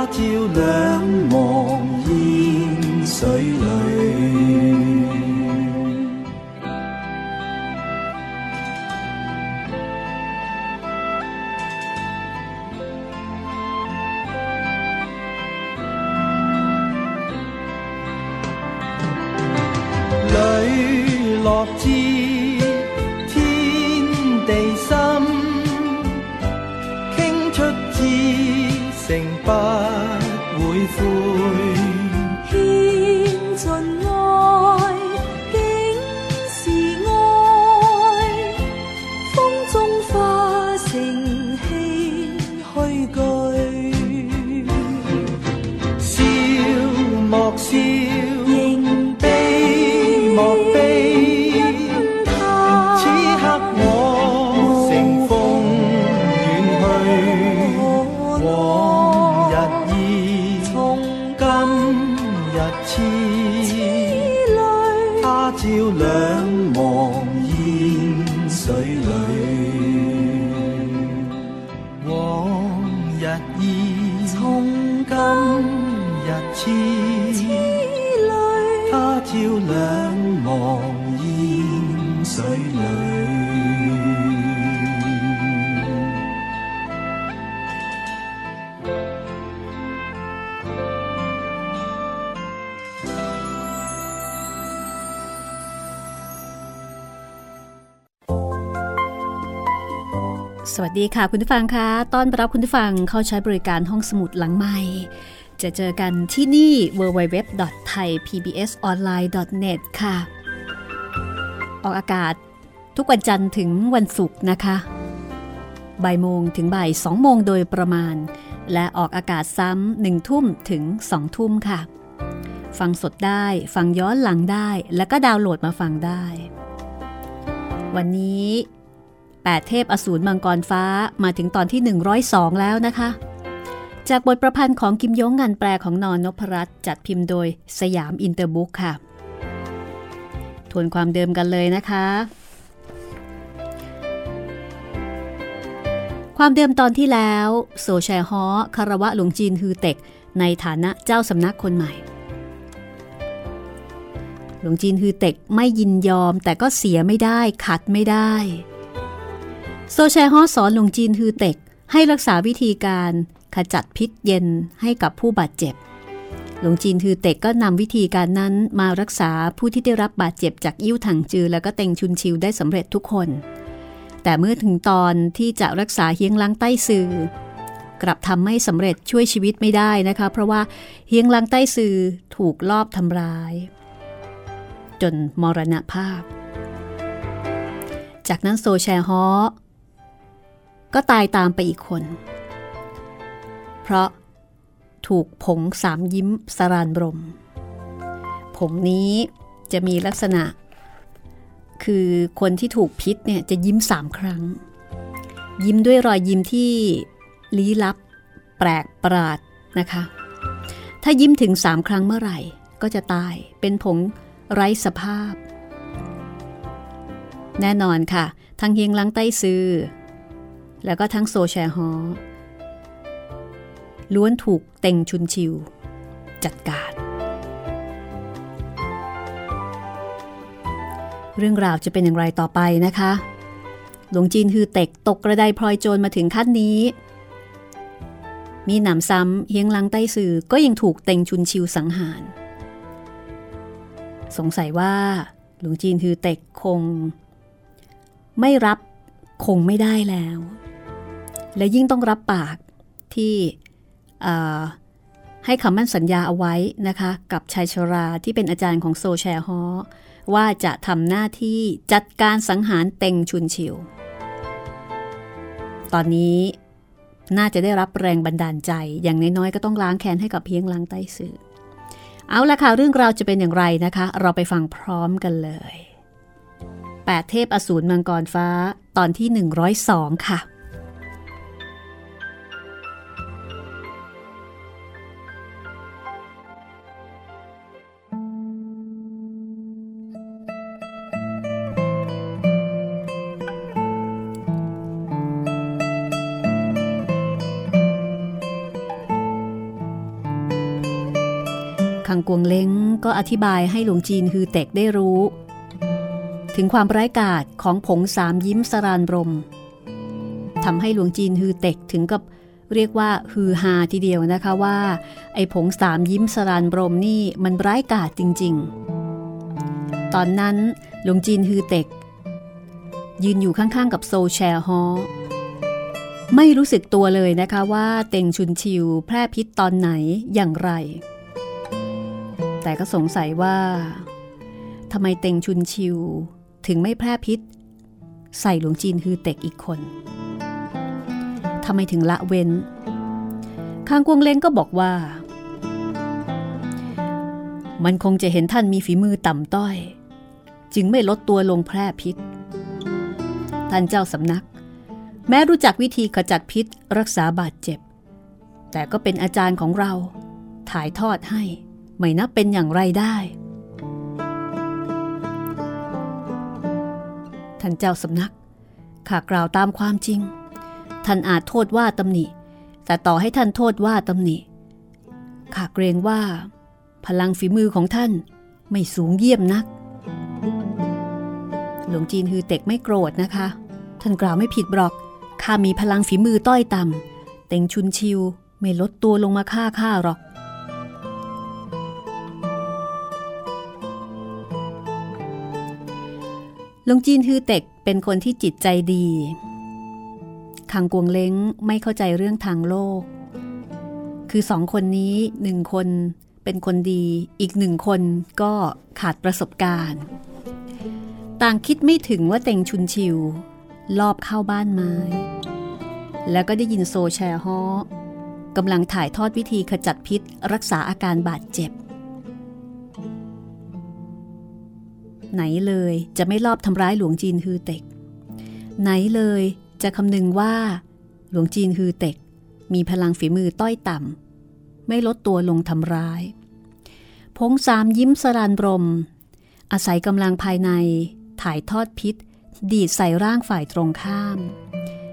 他朝两望烟水里。 สวัสดีค่ะ คุณผู้ฟังคะต้อนรับคุณผู้ฟังเข้าใช้บริการห้องสมุดหลังใหม่ จะเจอกันที่นี่ www.thaipbsonline.net ค่ะ ออกอากาศทุกวันจันทร์ถึงวันศุกร์นะคะบ่ายโมงถึงบ่ายสองโมงโดยประมาณ และออกอากาศซ้ำหนึ่งทุ่มถึงสองทุ่มค่ะ ฟังสดได้ ฟังย้อนหลังได้ แล้วก็ดาวน์โหลดมาฟังได้ วันนี้ 8 เทพอสูรมังกรฟ้ามาถึงตอนที่ 102 แล้วนะคะ จากบทประพันธ์ของกิมยงงานแปลของนอนนพรัตน์จัดพิมพ์โดยสยามอินเตอร์บุ๊กค่ะ ทวนความเดิมกันเลยนะคะ ความเดิมตอนที่แล้ว โซแชฮอคารวะหลวงจีนฮือเต็ก ในฐานะเจ้าสำนักคนใหม่หลวงจีนฮือเต็กไม่ยินยอมแต่ก็เสียไม่ได้ขัดไม่ได้ โซแชฮอสอนหลวงจีนฮือเต็ก ให้รักษาวิธีการขจัดพิษเย็นให้กับผู้บาดเจ็บ หลวงจีนฮือเต็กก็นำวิธีการนั้นมารักษาผู้ที่ได้รับบาดเจ็บจากยิ้วถังจือ แล้วก็เต็งชุนชิวได้สำเร็จทุกคน แต่เมื่อถึงตอนที่จะรักษาเฮียงลังใต้สื่อกลับทำไม่สำเร็จช่วยชีวิตไม่ได้นะคะ เพราะว่าเฮียงลังใต้สื่อถูกลอบทำร้าย จนมรณภาพ จากนั้นโซแชฮอ ก็ตายตามไปอีกคน เพราะถูกผงสามยิ้มสรานบรม ผงนี้จะมีลักษณะ คือคนที่ถูกพิษเนี่ยจะยิ้มสามครั้ง ยิ้มด้วยรอยยิ้มที่ลี้ลับ แปลกประหลาดนะคะ ถ้ายิ้มถึงสามครั้งเมื่อไหร่ก็จะตายเป็นผงไร้สภาพ แน่นอนค่ะ ทั้งเฮียงลังไต้ซื้อ แล้วก็ทั้งโซแชฮอล้วนถูกเต็งชุนชิว จัดการ เรื่องราวจะเป็นอย่างไรต่อไปนะคะ หลวงจีนฮือเต็กตกกระไดพลอยโจรมาถึงขั้นนี้ มีหนำซ้ำเฮียงลังใต้สื่อก็ยังถูกเต็งชุนชิวสังหาร สงสัยว่า หลวงจีนฮือเต็กคง ไม่รับคงไม่ได้แล้ว และยิ่งต้องรับปากที่ให้คำมั่นสัญญาเอาไว้นะคะ กับชายชราที่เป็นอาจารย์ของโซแชฮอว่าจะทำหน้าที่จัดการสังหารเต็งชุนชิว ตอนนี้น่าจะได้รับแรงบันดาลใจอย่างน้อยๆก็ต้องล้างแค้นให้กับเพียงล้างใต้สื่อ เอาละค่ะเรื่องราวจะเป็นอย่างไรนะคะ เราไปฟังพร้อมกันเลย 8 เทพอสูรมังกรฟ้าตอนที่ 102 ค่ะ คังกวงเล้งก็อธิบายให้หลวงจีนฮือเต็กได้รู้ ถึงความร้ายกาจของผงสามยิ้มสรานรมทำให้หลวงจีนฮือเต็กถึงกับเรียกว่าฮือฮาทีเดียวนะคะว่า ไอ้ผงสามยิ้มสรานรมนี่มันร้ายกาจจริง ๆ ตอนนั้นหลวงจีนฮือเต็ก ยืนอยู่ข้างๆ กับโซแชร์ฮอไม่รู้สึกตัวเลยนะคะว่าเต็งชุนชิวแพร่พิษตอนไหนอย่างไร แต่ก็สงสัยว่าทำไมเต็งชุนชิวถึงไม่แพร่พิษ ใส่หลวงจีนคือเต็กอีกคนทำไมถึงละเว้น ข้างกวงเล้งก็บอกว่า มันคงจะเห็นท่านมีฝีมือต่ำต้อย จึงไม่ลดตัวลงแพร่พิษ ท่านเจ้าสำนัก แม้รู้จักวิธีขจัดพิษรักษาบาดเจ็บ แต่ก็เป็นอาจารย์ของเราถ่ายทอดให้ ไม่นับเป็นอย่างไรได้ ท่านเจ้าสำนักข้ากล่าวตามความจริง ท่านอาจโทษว่าตำหนิ แต่ต่อให้ท่านโทษว่าตำหนิข้าเกรงว่า พลังฝีมือของท่านไม่สูงเยี่ยมนัก หลวงจีนฮือเต็กไม่โกรธนะคะ ท่านกล่าวไม่ผิดบรอกข้ามีพลังฝีมือต้อยต่ำเต็งชุนชิว ไม่ลดตัวลงมาฆ่าข้าหรอก ลงจีนฮือเต็กเป็นคนที่จิตใจดีคังกวงเล้งไม่เข้าใจเรื่องทางโลก คือสองคนนี้หนึ่งคนเป็นคนดีอีกหนึ่งคนก็ขาดประสบการณ์ ต่างคิดไม่ถึงว่าเต็งชุนชิว ลอบเข้าบ้านไม้ แล้วก็ได้ยินโซแชฮอกำลังถ่ายทอดวิธีขจัดพิษรักษาอาการบาดเจ็บ ไหนเลยจะไม่ลอบทำร้ายหลวงจีนฮือเต็ก ไหนเลยจะคำนึงว่าหลวงจีนฮือเต็ก มีพลังฝีมือต้อยต่ำไม่ลดตัวลงทำร้าย พงสามยิ้มสรานบรม อาศัยกำลังภายในถ่ายทอดพิษ ดีดใส่ร่างฝ่ายตรงข้าม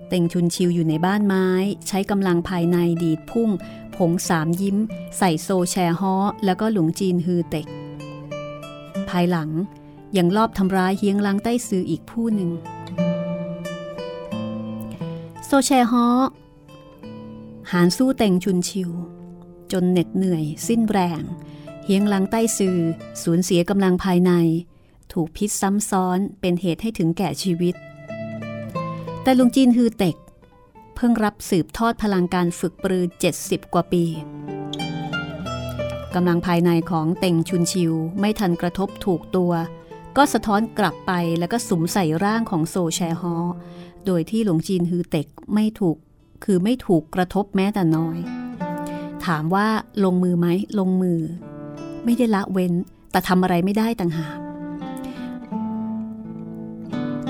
เต็งชุนชิวอยู่ในบ้านไม้ ใช้กำลังภายในดีดพุ่ง ผงสามยิ้ม ใส่โซแชร์ฮอแล้วก็หลวงจีนฮือเต็ก ภายหลัง ยังลอบทำร้ายเฮียงลังใต้ซืออีกผู้หนึ่ง โซแชฮอหานสู้เต็งชุนชิว จนเหน็ดเหนื่อย สิ้นแรง เฮียงลังใต้ซือสูญเสียกำลังภายใน ถูกพิษซ้ำซ้อนเป็นเหตุให้ถึงแก่ชีวิต แต่ลุงจีนฮือเต็ก เพิ่งรับสืบทอดพลังการฝึกปรือ 70 กว่าปีกำลังภายในของเต็งชุนชิวไม่ทันกระทบถูกตัว ก็สะท้อนกลับไปแล้วก็สุมใส่ร่างของโซแชฮอโดยที่หลวงจีนฮือเต็กไม่ถูก คือไม่ถูกกระทบแม้แต่น้อย ถามว่าลงมือไหมลงมือ ไม่ได้ละเว้น แต่ทำอะไรไม่ได้ต่างหาก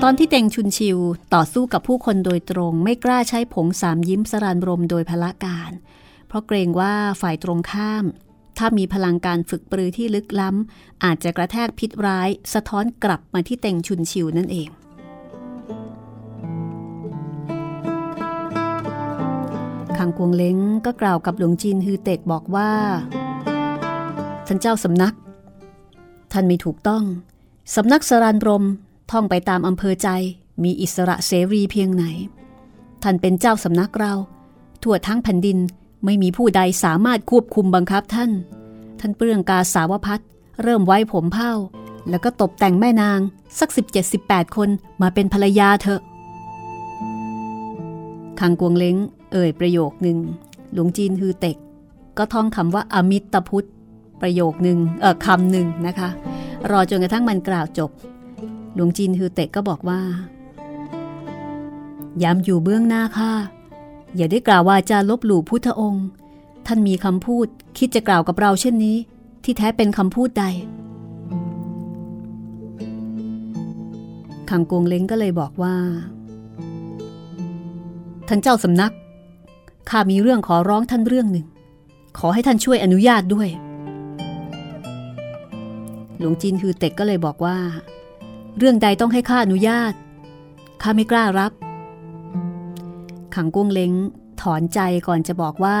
ตอนที่เต็งชุนชิวต่อสู้กับผู้คนโดยตรงไม่กล้าใช้ผงสามยิ้มสรานรมโดยพละการ เพราะเกรงว่าฝ่ายตรงข้าม ถ้ามีพลังการฝึกปรือที่ลึกล้ำ อาจจะกระแทกพิษร้าย สะท้อนกลับมาที่เต็งชุนชิวนั่นเองคังกวงเล้งก็กล่าวกับหลวงจีนฮือเต็กบอกว่า ท่านเจ้าสำนัก ท่านไม่ถูกต้อง สำนักสรานรมท่องไปตามอำเภอใจ มีอิสระเสรีเพียงไหน ท่านเป็นเจ้าสำนักเรา ทั่วทั้งแผ่นดิน ไม่มีผู้ใดสามารถควบคุมบังคับท่าน ท่านเปลืองกาสาวพัดเริ่มไว้ผมเผ้า แล้วก็ตบแต่งแม่นางสัก 17-18 คนมาเป็นภรรยาเถอะคังกวงเล้งเอ่ยประโยคหนึ่งหลวงจีนฮือเต็ก ก็ท่องคำว่าอมิตรพุทธ ประโยคหนึ่งเออคำหนึ่งนะคะ รอจนกระทั่งมันกล่าวจบ หลวงจีนฮือเต็กก็บอกว่าย้ำอยู่เบื้องหน้าข้า อย่าได้กล่าววาจาลบหลู่พุทธองค์ ท่านมีคำพูดคิดจะกล่าวกับเราเช่นนี้ ที่แท้เป็นคำพูดใดคังกวงเล้งก็เลยบอกว่า ท่านเจ้าสำนัก ข้ามีเรื่องขอร้องท่านเรื่องหนึ่ง ขอให้ท่านช่วยอนุญาตด้วย หลวงจีนคือเต็กก็เลยบอกว่า เรื่องใดต้องให้ข้าอนุญาต ข้าไม่กล้ารับ ขังกุ้งเล้งถอนใจก่อนจะบอกว่า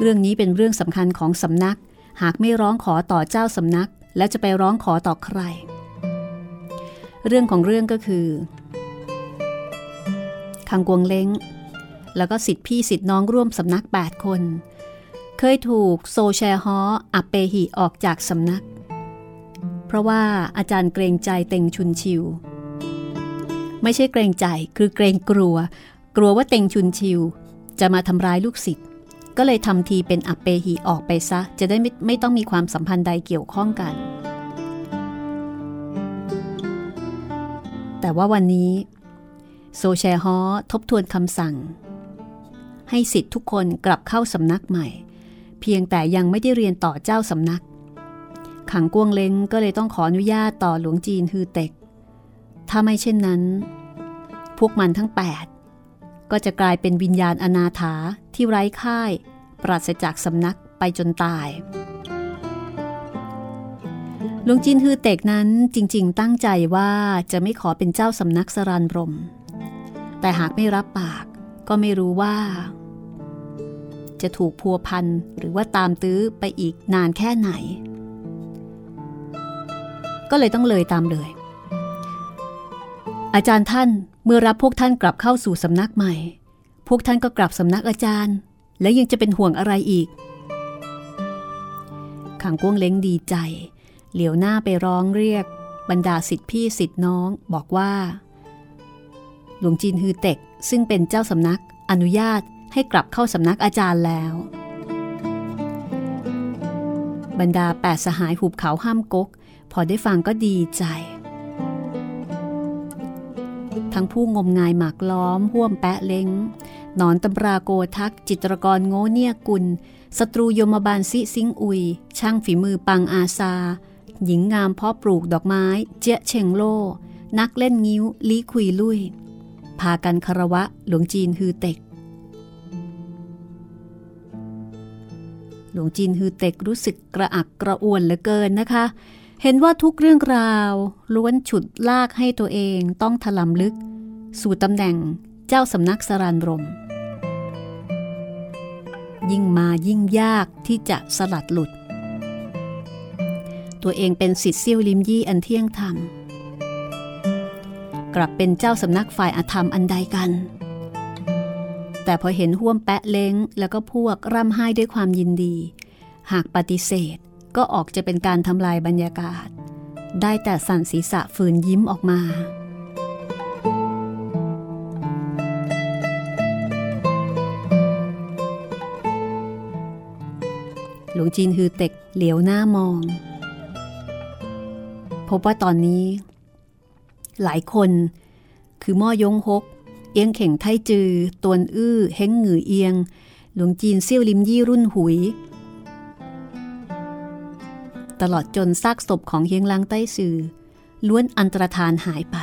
เรื่องนี้เป็นเรื่องสำคัญของสำนัก หากไม่ร้องขอต่อเจ้าสำนัก แล้วจะไปร้องขอต่อใคร เรื่องของเรื่องก็คือคังกวงเล้ง แล้วก็สิทธิพี่สิทธิน้องร่วมสำนัก 8 คน เคยถูกโซแชฮออับเปหิออกจากสำนัก เพราะว่าอาจารย์เกรงใจเต็งชุนชิว ไม่ใช่เกรงใจคือเกรงกลัว กลัวว่าเต็งชุนชิว จะมาทำร้ายลูกศิษย์ก็เลยทำทีเป็นอับเปหิออกไปซะ จะได้ไม่ไม่ต้องมีความสัมพันธ์ใดเกี่ยวข้องกัน แต่ว่าวันนี้ โซแชฮอทบทวนคำสั่ง ให้สิทธิ์ทุกคนกลับเข้าสำนักใหม่ เพียงแต่ยังไม่ได้เรียนต่อเจ้าสำนัก ขังกวงเล้งก็เลยต้องขออนุญาตต่อหลวงจีนฮือเต็ก ถ้าไม่เช่นนั้น พวกมันทั้ง 8 ก็จะกลายเป็นวิญญาณอนาถาที่ไร้ค่าย ปราศจากสำนักไปจนตายหลวงจีนฮือเตกนั้นจริง ๆ ตั้งใจว่าจะไม่ขอเป็นเจ้าสำนักสรานรม แต่หากไม่รับปากก็ไม่รู้ว่า จะถูกพัวพันหรือว่าตามตื้อไปอีกนานแค่ไหน ก็เลยต้องเลยตามเลย อาจารย์ท่าน เมื่อรับพวกท่านกลับเข้าสู่สำนักใหม่ พวกท่านก็กลับสำนักอาจารย์ และยังจะเป็นห่วงอะไรอีกขังก้วงเล้งดีใจ เหลียวหน้าไปร้องเรียก บรรดาสิทธิพี่สิทธิน้องบอกว่า หลวงจีนฮือเต็กซึ่งเป็นเจ้าสำนักอนุญาตให้กลับเข้าสำนักอาจารย์แล้ว บรรดาแปดสหายหุบเขาห้ามกก พอได้ฟังก็ดีใจ ทั้งผู้งมงายหมากล้อมห่วมแปะเล้งนอนตำราโกทัก จิตรกรโง่เนียกุลศัตรูยมบาลซิซิงอุย ช่างฝีมือปังอาซา หญิงงามเพาะปลูกดอกไม้ เจ๊เชงโล นักเล่นงิ้ว ลีคุยลุย พากันคารวะหลวงจีนฮือเต็ก หลวงจีนฮือเต็กรู้สึกกระอักกระอ่วนเหลือเกินนะคะ เห็นว่าทุกเรื่องราวล้วนฉุดลากให้ตัวเองต้องถลำลึก สู่ตำแหน่งเจ้าสำนักสรานรม ยิ่งมายิ่งยากที่จะสลัดหลุด ตัวเองเป็นสิทธิ์เซี่ยวลิมยี่อันเที่ยงธรรม กลับเป็นเจ้าสำนักฝ่ายอธรรมอันใดกัน แต่พอเห็นห่วมแปะเล้งแล้วก็พวกร่ำไห้ด้วยความยินดี หากปฏิเสธ ก็ออกจะเป็นการทำลายบรรยากาศ ได้แต่สั่นศีรษะฝืนยิ้มออกมา หลวงจีนฮือเต็กเหลียวหน้ามอง พบว่าตอนนี้ หลายคนคือม่อยงฮก เอียงเข่งไทจือ ตวนอื้อ เฮงหงือเอียง หลวงจีนเซี่ยวลิมยี่รุ่นหุย ตลอดจนซากศพของเฮียงลังใต้สื่อล้วนอันตรธานหายไป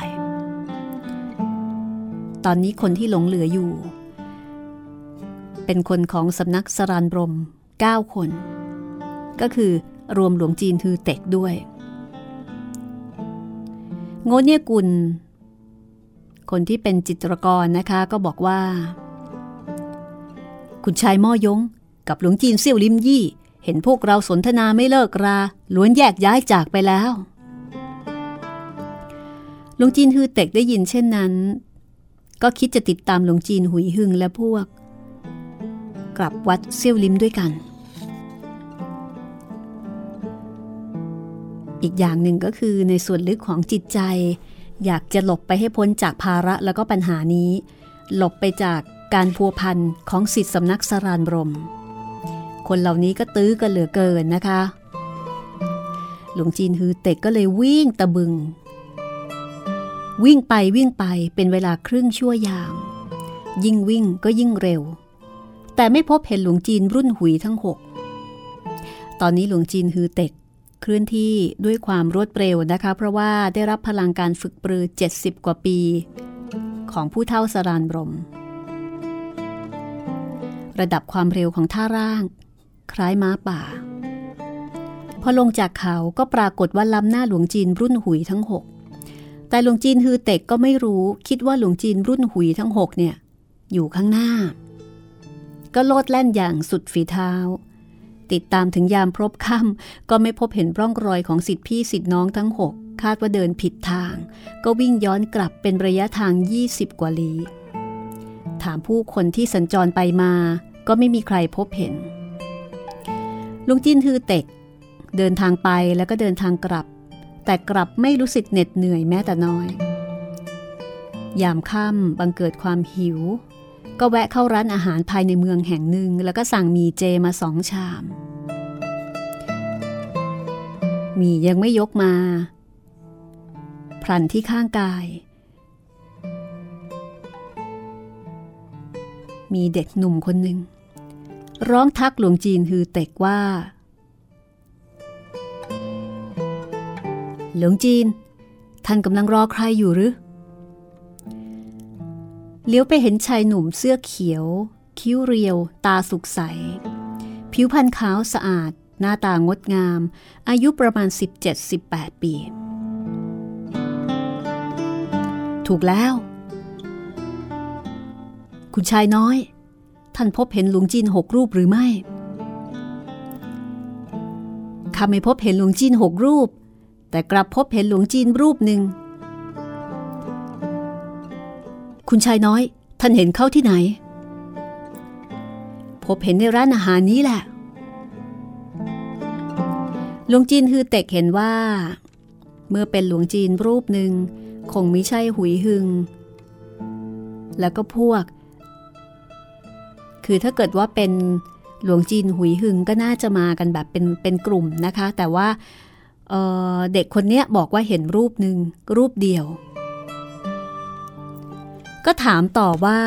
ตอนนี้คนที่หลงเหลืออยู่ เป็นคนของสำนักสรานบรม 9 คน ก็คือรวมหลวงจีนทือเต็กด้วย โงเนียกุล คนที่เป็นจิตรกรนะคะก็บอกว่า คุณชายม่อยง กับหลวงจีนเซี่ยวลิมยี่ เห็นพวกเราสนทนาไม่เลิกราล้วนแยกย้ายจากไปแล้วหลวงจีนฮือเต็กได้ยินเช่นนั้น ก็คิดจะติดตามหลวงจีนหุยหึงและพวก กลับวัดเซี่ยวลิมด้วยกัน อีกอย่างหนึ่งก็คือในส่วนลึกของจิตใจ อยากจะหลบไปให้พ้นจากภาระแล้วก็ปัญหานี้ หลบไปจากการพัวพันของสิทธิสำนักสรานบรม คนเหล่านี้ก็ตื้อกันเหลือเกินนะคะ หลวงจีนฮือเต็กก็เลยวิ่งตะบึง วิ่งไปวิ่งไปเป็นเวลาครึ่งชั่วยาม ยิ่งวิ่งก็ยิ่งเร็ว แต่ไม่พบเห็นหลวงจีนรุ่นหุยทั้งหกตอนนี้หลวงจีนฮือเต็กเคลื่อนที่ด้วยความรวดเร็วนะคะ เพราะว่าได้รับพลังการฝึกปรือ 70 กว่าปี ของผู้เท่าสรานบรม ระดับความเร็วของท่าร่าง คล้ายม้าป่า พอลงจากเขาก็ปรากฏว่าล้ำหน้าหลวงจีนรุ่นหุยทั้งหกแต่หลวงจีนฮือเต็กก็ไม่รู้คิดว่าหลวงจีนรุ่นหุยทั้งหกเนี่ย อยู่ข้างหน้า ก็โลดแล่นอย่างสุดฝีเท้า ติดตามถึงยามพบค่ำก็ไม่พบเห็นร่องรอยของสิทธิพี่สิทธิน้องทั้งหกคาดว่าเดินผิดทาง ก็วิ่งย้อนกลับเป็นระยะทาง 20 กว่าลี้ถามผู้คนที่สัญจรไปมา ก็ไม่มีใครพบเห็น ลุงจินฮือเต็ก เดินทางไปแล้วก็เดินทางกลับ แต่กลับไม่รู้สึกเหน็ดเหนื่อยแม้แต่น้อย ยามค่ำบังเกิดความหิว ก็แวะเข้าร้านอาหารภายในเมืองแห่งหนึ่ง แล้วก็สั่งมีเจมาสองชาม มียังไม่ยกมาพลันที่ข้างกาย มีเด็กหนุ่มคนหนึ่ง ร้องทักหลวงจีนฮือเต็กว่า หลวงจีน ท่านกำลังรอใครอยู่หรือเลี้ยวไปเห็นชายหนุ่มเสื้อเขียว คิ้วเรียว ตาสุกใส ผิวพรรณขาวสะอาด หน้าตางดงาม อายุประมาณ 17-18 ปี ถูกแล้ว คุณชายน้อย ท่านพบเห็นหลวงจีนหกรูปหรือไม่ ข้าไม่พบเห็นหลวงจีนหกรูป แต่กลับพบเห็นหลวงจีนรูปหนึ่ง คุณชายน้อย ท่านเห็นเขาที่ไหน พบเห็นในร้านอาหารนี้แหละ หลวงจีนฮือเต็กเห็นว่า เมื่อเป็นหลวงจีนรูปหนึ่งคงไม่ใช่หุยหึง แล้วก็พวก คือถ้าเกิดว่าเป็นหลวงจีนหุยหึงก็น่าจะมากันแบบเป็นเป็นกลุ่มนะคะ แต่ว่าเเด็กคนนี้บอกว่าเห็นรูปหนึ่งรูปเดียว ก็ถามต่อว่า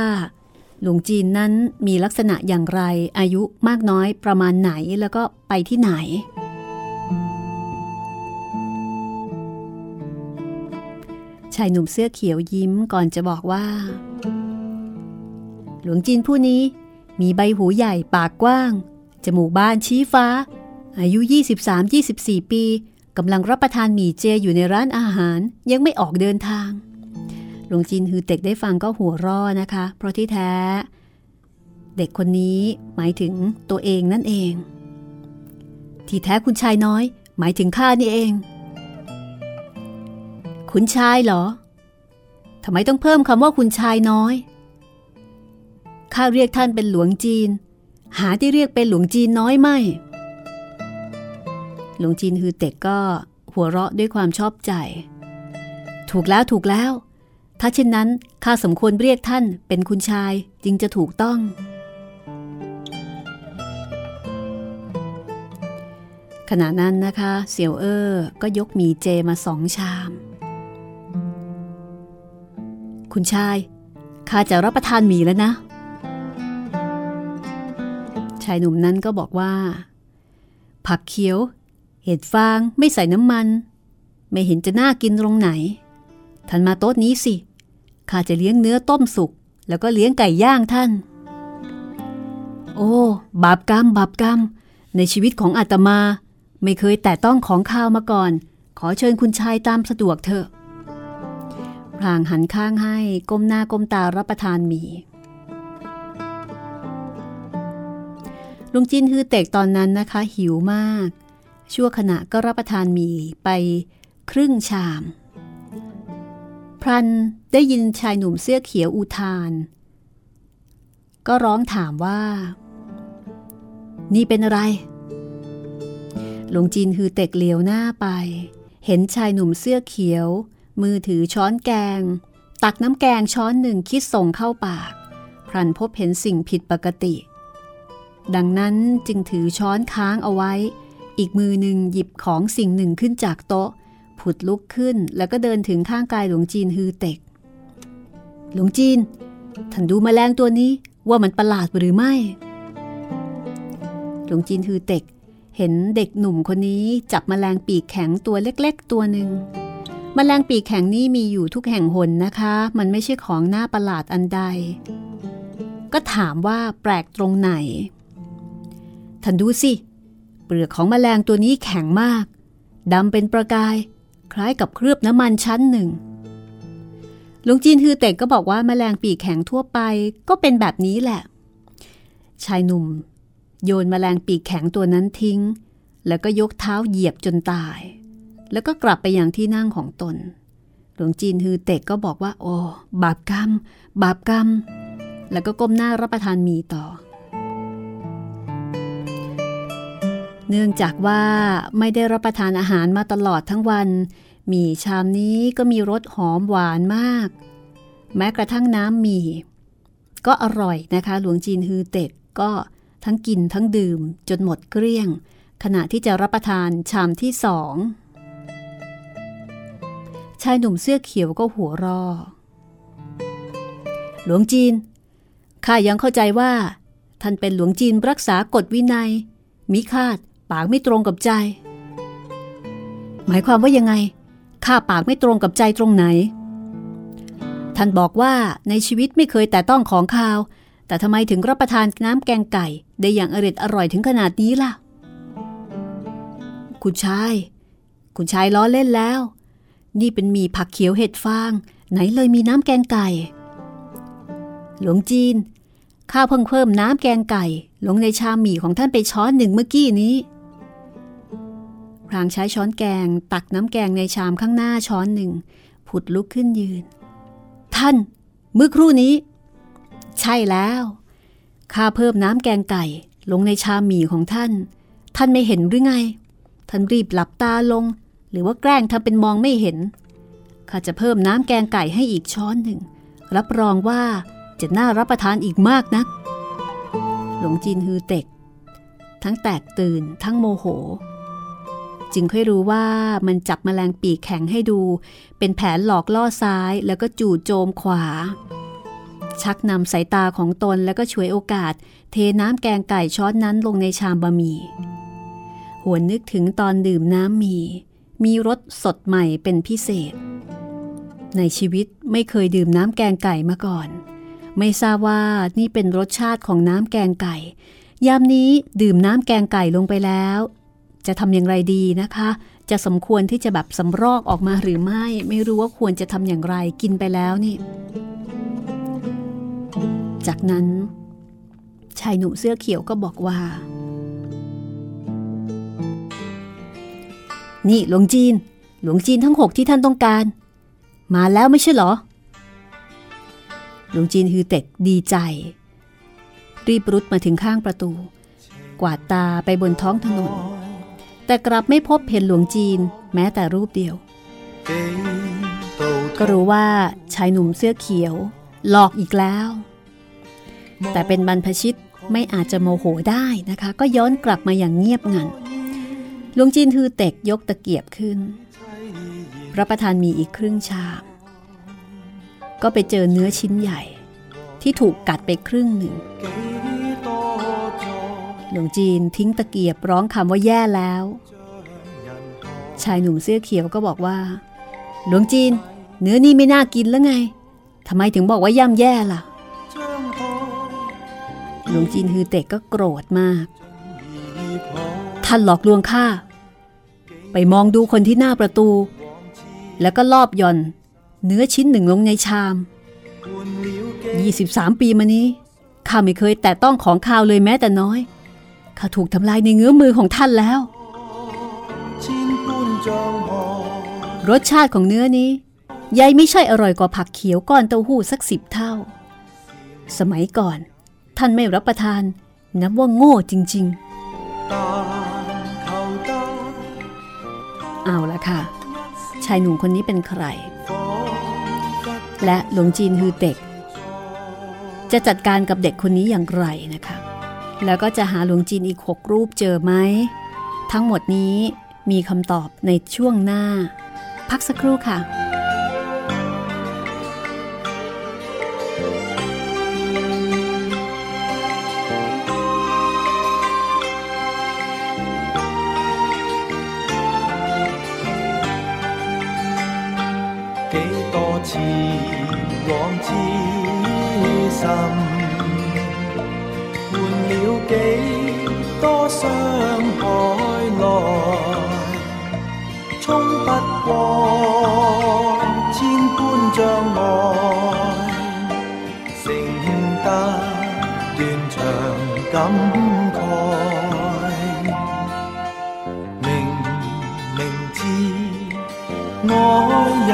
หลวงจีนนั้นมีลักษณะอย่างไรอายุมากน้อยประมาณไหนแล้วก็ไปที่ไหน ชายหนุ่มเสื้อเขียวยิ้มก่อนจะบอกว่า หลวงจีนผู้นี้ มีใบหูใหญ่ปากกว้าง จมูกบานชี้ฟ้า อายุ 23-24 ปีกำลังรับประทานหมี่เจอยู่ในร้านอาหารยังไม่ออกเดินทางหลวงจีนฮือเต็กได้ฟังก็หัวร่อนะคะ เพราะที่แท้ เด็กคนนี้หมายถึงตัวเองนั่นเอง ที่แท้คุณชายน้อย หมายถึงข้านี่เอง คุณชายเหรอทำไมต้องเพิ่มคำว่าคุณชายน้อย ข้าเรียกท่านเป็นหลวงจีน หาที่เรียกเป็นหลวงจีนน้อยไม่ หลวงจีนฮือเต็กก็หัวเราะด้วยความชอบใจ ถูกแล้วถูกแล้ว ถ้าเช่นนั้นข้าสมควรเรียกท่านเป็นคุณชายจึงจะถูกต้อง ขณะนั้นนะคะเสี่ยวเอ้อก็ยกหมีเจมาสองชาม คุณชายข้าจะรับประทานหมีแล้วนะ ชายหนุ่มนั้นก็บอกว่า ผักเขียว เห็ดฟางไม่ใส่น้ำมัน ไม่เห็นจะน่ากินตรงไหนท่านมาโต๊ะนี้สิข้าจะเลี้ยงเนื้อต้มสุก แล้วก็เลี้ยงไก่ย่างท่าน โอ้ บาปกรรม บาปกรรม ในชีวิตของอาตมา ไม่เคยแต่ต้องของข้าวมาก่อน ขอเชิญคุณชายตามสะดวกเถอะพรางหันข้างให้ก้มหน้าก้มตารับประทานหมี่ ลุงจินฮือเตกตอนนั้นนะคะ หิวมาก ชั่วขณะก็รับประทานหมี่ไปครึ่งชาม พรันได้ยินชายหนุ่มเสื้อเขียวอุทาน ก็ร้องถามว่า นี่เป็นอะไรหลวงจีนฮือเตกเหลียวหน้าไป เห็นชายหนุ่มเสื้อเขียว มือถือช้อนแกง ตักน้ำแกงช้อนหนึ่งคิดส่งเข้าปาก พรันพบเห็นสิ่งผิดปกติ ดังนั้นจึงถือช้อนค้างเอาไว้ อีกมือหนึ่งหยิบของสิ่งหนึ่งขึ้นจากโต๊ะ ผุดลุกขึ้นแล้วก็เดินถึงข้างกายหลวงจีนฮือเต็ก หลวงจีน ท่านดูมแมลงตัวนี้ว่ามันประหลาดหรือไม่ หลวงจีนฮือเต็ก เห็นเด็กหนุ่มคนนี้จับมแมลงปีกแข็งตัวเล็ก ๆ ตัวหนึ่งมแมลงปีกแข็งนี้มีอยู่ทุกแห่งหนนะคะ มันไม่ใช่ของหน้าประหลาดอันใด ก็ถามว่าแปลกตรงไหน ท่านดูสิ เปลือกของแมลงตัวนี้แข็งมาก ดำเป็นประกาย คล้ายกับเคลือบน้ำมันชั้นหนึ่งหลุงจีนฮือเต็กก็บอกว่าแมลงปีกแข็งทั่วไปก็เป็นแบบนี้แหละ ชายหนุ่ม โยนแมลงปีกแข็งตัวนั้นทิ้ง แล้วก็ยกเท้าเหยียบจนตาย แล้วก็กลับไปอยังที่นั่งของตน หลวงจีนฮือเต็กก็บอกว่า โอ้บาปกรรม บาปกรรม แล้วก็ก้มหน้ารับประทานมีต่อ เนื่องจากว่าไม่ได้รับประทานอาหารมาตลอดทั้งวันหมี่ชามนี้ก็มีรสหอมหวานมาก แม้กระทั่งน้ำหมี่ก็อร่อยนะคะ หลวงจีนฮือเต็กก็ทั้งกินทั้งดื่มจนหมดเกลี้ยง ขณะที่จะรับประทานชามที่สองชายหนุ่มเสื้อเขียวก็หัวรอหลวงจีน ข้ายังเข้าใจว่า ท่านเป็นหลวงจีนรักษากฎวินัย มิคาด ปากไม่ตรงกับใจ หมายความว่ายังไง ข้าปากไม่ตรงกับใจตรงไหน ท่านบอกว่าในชีวิตไม่เคยแต่ต้องของข้าว แต่ทำไมถึงรับประทานน้ำแกงไก่ได้อย่างอร่อยอร่อยถึงขนาดนี้ล่ะ คุณชาย คุณชายล้อเล่นแล้ว นี่เป็นมีผักเขียวเห็ดฟาง ไหนเลยมีน้ำแกงไก่ หลวงจีนข้าเพิ่งเพิ่มน้ำแกงไก่ ลงในชามหมี่ของท่านไปช้อนหนึ่งเมื่อกี้นี้ พรางใช้ช้อนแกง ตักน้ำแกงในชามข้างหน้าช้อนหนึ่ง ผุดลุกขึ้นยืน ท่าน เมื่อครู่นี้ ใช่แล้วข้าเพิ่มน้ำแกงไก่ ลงในชามหมี่ของท่าน ท่านไม่เห็นหรือไง ท่านรีบหลับตาลง หรือว่าแกล้งทำเป็นมองไม่เห็นข้าจะเพิ่มน้ำแกงไก่ให้อีกช้อนหนึ่ง รับรองว่าจะน่ารับประทานอีกมากนัก หลวงจีนฮือเต็ก ทั้งแตกตื่นทั้งโมโห จึงค่อยรู้ว่ามันจับมแมลงปีกแข็งให้ดู เป็นแผนหลอกล่อซ้ายแล้วก็จู่โจมขวา ชักนำสายตาของตนแล้วก็ช่วยโอกาส เทน้ำแกงไก่ช้อนนั้นลงในชามบะหมี่หวนนึกถึงตอนดื่มน้ำมี มีรสสดใหม่เป็นพิเศษ ในชีวิตไม่เคยดื่มน้ำแกงไก่มาก่อน ไม่ทราบว่านี่เป็นรสชาติของน้ำแกงไก่ ยามนี้ดื่มน้ำแกงไก่ลงไปแล้ว จะทำอย่างไรดีนะคะ จะสมควรที่จะแบบสำรอกออกมาหรือไม่ ไม่รู้ว่าควรจะทำอย่างไรกินไปแล้วนี่ จากนั้น ชายหนุ่มเสื้อเขียวก็บอกว่า นี่หลวงจีน หลวงจีนทั้งหกที่ท่านต้องการ มาแล้วไม่ใช่หรอ หลวงจีนฮือเต็กดีใจ รีบรุดมาถึงข้างประตู กวาดตาไปบนท้องถนน แต่กลับไม่พบเห็นหลวงจีนแม้แต่รูปเดียว ก็รู้ว่าชายหนุ่มเสื้อเขียว หลอกอีกแล้ว แต่เป็นบรรพชิตไม่อาจจะโมโหได้นะคะ ก็ย้อนกลับมาอย่างเงียบงันหลวงจีนทือเต็กยกตะเกียบขึ้นรับประทานมีอีกครึ่งชาม ก็ไปเจอเนื้อชิ้นใหญ่ ที่ถูกกัดไปครึ่งหนึ่ง หลวงจีนทิ้งตะเกียบร้องคำว่าแย่แล้ว ชายหนุ่มเสื้อเขียวก็บอกว่า หลวงจีน เนื้อนี่ไม่น่ากินแล้วไงทำไมถึงบอกว่าย่ำแย่ล่ะ หลวงจีนฮือเต็กก็โกรธมาก ท่านหลอกลวงข้า ไปมองดูคนที่หน้าประตู แล้วก็ลอบย่อน เนื้อชิ้นหนึ่งลงในชาม 23 ปีมานี้ข้าไม่เคยแตะต้องของข้าวเลยแม้แต่น้อย ข้าถูกทำลายในเงื้อมือของท่านแล้ว รสชาติของเนื้อนี้ยายไม่ใช่อร่อยกว่าผักเขียวก้อนเต้าหู้สักสิบเท่า สมัยก่อน ท่านไม่รับประทานนับว่าโง่จริง ๆ เอาละค่ะ ชายหนุ่มคนนี้เป็นใคร และหลวงจีนฮือเต็ก จะจัดการกับเด็กคนนี้อย่างไรนะคะ แล้วก็จะหาหลวงจีนอีกหกรูปเจอไหม ทั้งหมดนี้มีคำตอบในช่วงหน้า พักสักครู่ค่ะ 几多次往之心，换了 幾多傷害來，衝不过千般障礙，成得斷腸感慨。明明知愛有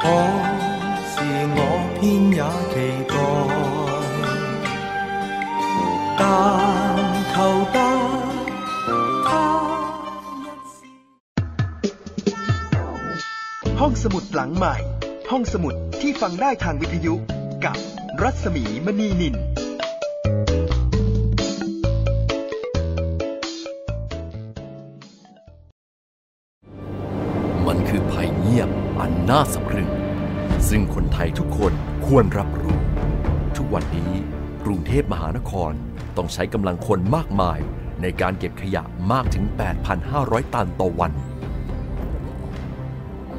害， สมุดหลังใหม่ ห้องสมุดที่ฟังได้ทางวิทยุกับรัศมีมณีนินมันคือภัยเงียบอันน่าสะพรึง ซึ่งคนไทยทุกคนควรรับรู้ ทุกวันนี้กรุงเทพมหานครต้องใช้กำลังคนมากมายในการเก็บขยะมากถึง 8,500 ตันต่อวัน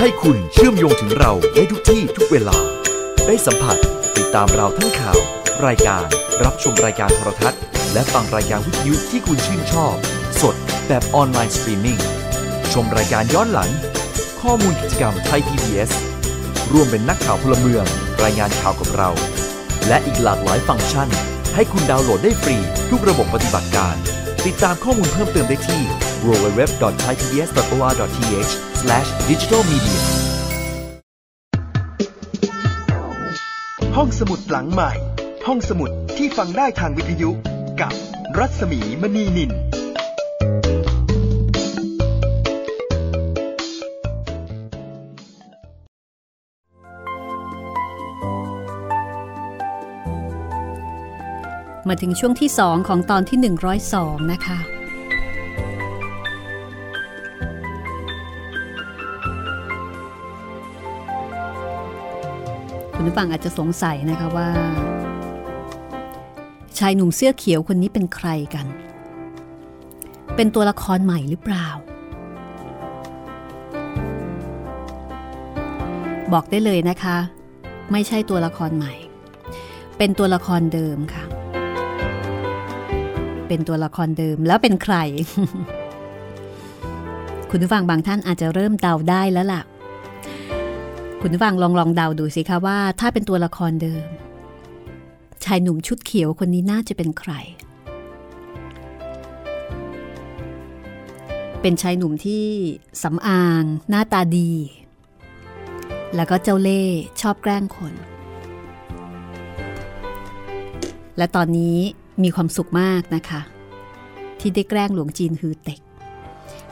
ให้คุณเชื่อมโยงถึงเราได้ทุกที่ทุกเวลา ได้สัมผัส ติดตามเราทั้งข่าว รายการ รับชมรายการโทรทัศน์ และฟังรายการวิทยุที่คุณชื่นชอบ สดแบบออนไลน์สตรีมมิ่งชมรายการย้อนหลัง ข้อมูลกิจกรรมไทย PBS ร่วมเป็นนักข่าวพลเมือง รายงานข่าวกับเรา และอีกหลากหลายฟังก์ชัน ให้คุณดาวน์โหลดได้ฟรี ทุกระบบปฏิบัติการ ติดตามข้อมูลเพิ่มเติมได้ที่ www thaipbs or th www.thaipbs.or.th/digitalmedia ห้องสมุดหลังใหม่ ห้องสมุดที่ฟังได้ทางวิทยุกับรัศมีมณีนินมาถึงช่วงที่ 2 ของตอนที่ 102 นะคะ ผู้ฟังอาจจะสงสัยนะคะว่า ชายหนุ่มเสื้อเขียวคนนี้เป็นใครกัน เป็นตัวละครใหม่หรือเปล่า บอกได้เลยนะคะ ไม่ใช่ตัวละครใหม่ เป็นตัวละครเดิมค่ะ เป็นตัวละครเดิมแล้วเป็นใคร คุณคุณผู้ฟังบางท่านอาจจะเริ่มเดาได้แล้วล่ะ คุณฟังลองลองเดาดูสิคะว่าถ้าเป็นตัวละครเดิม ชายหนุ่มชุดเขียวคนนี้น่าจะเป็นใคร เป็นชายหนุ่มที่สำอาง หน้าตาดี แล้วก็เจ้าเล่ห์ชอบแกล้งคน และตอนนี้มีความสุขมากนะคะ ที่ได้แกล้งหลวงจีนฮือเต็ก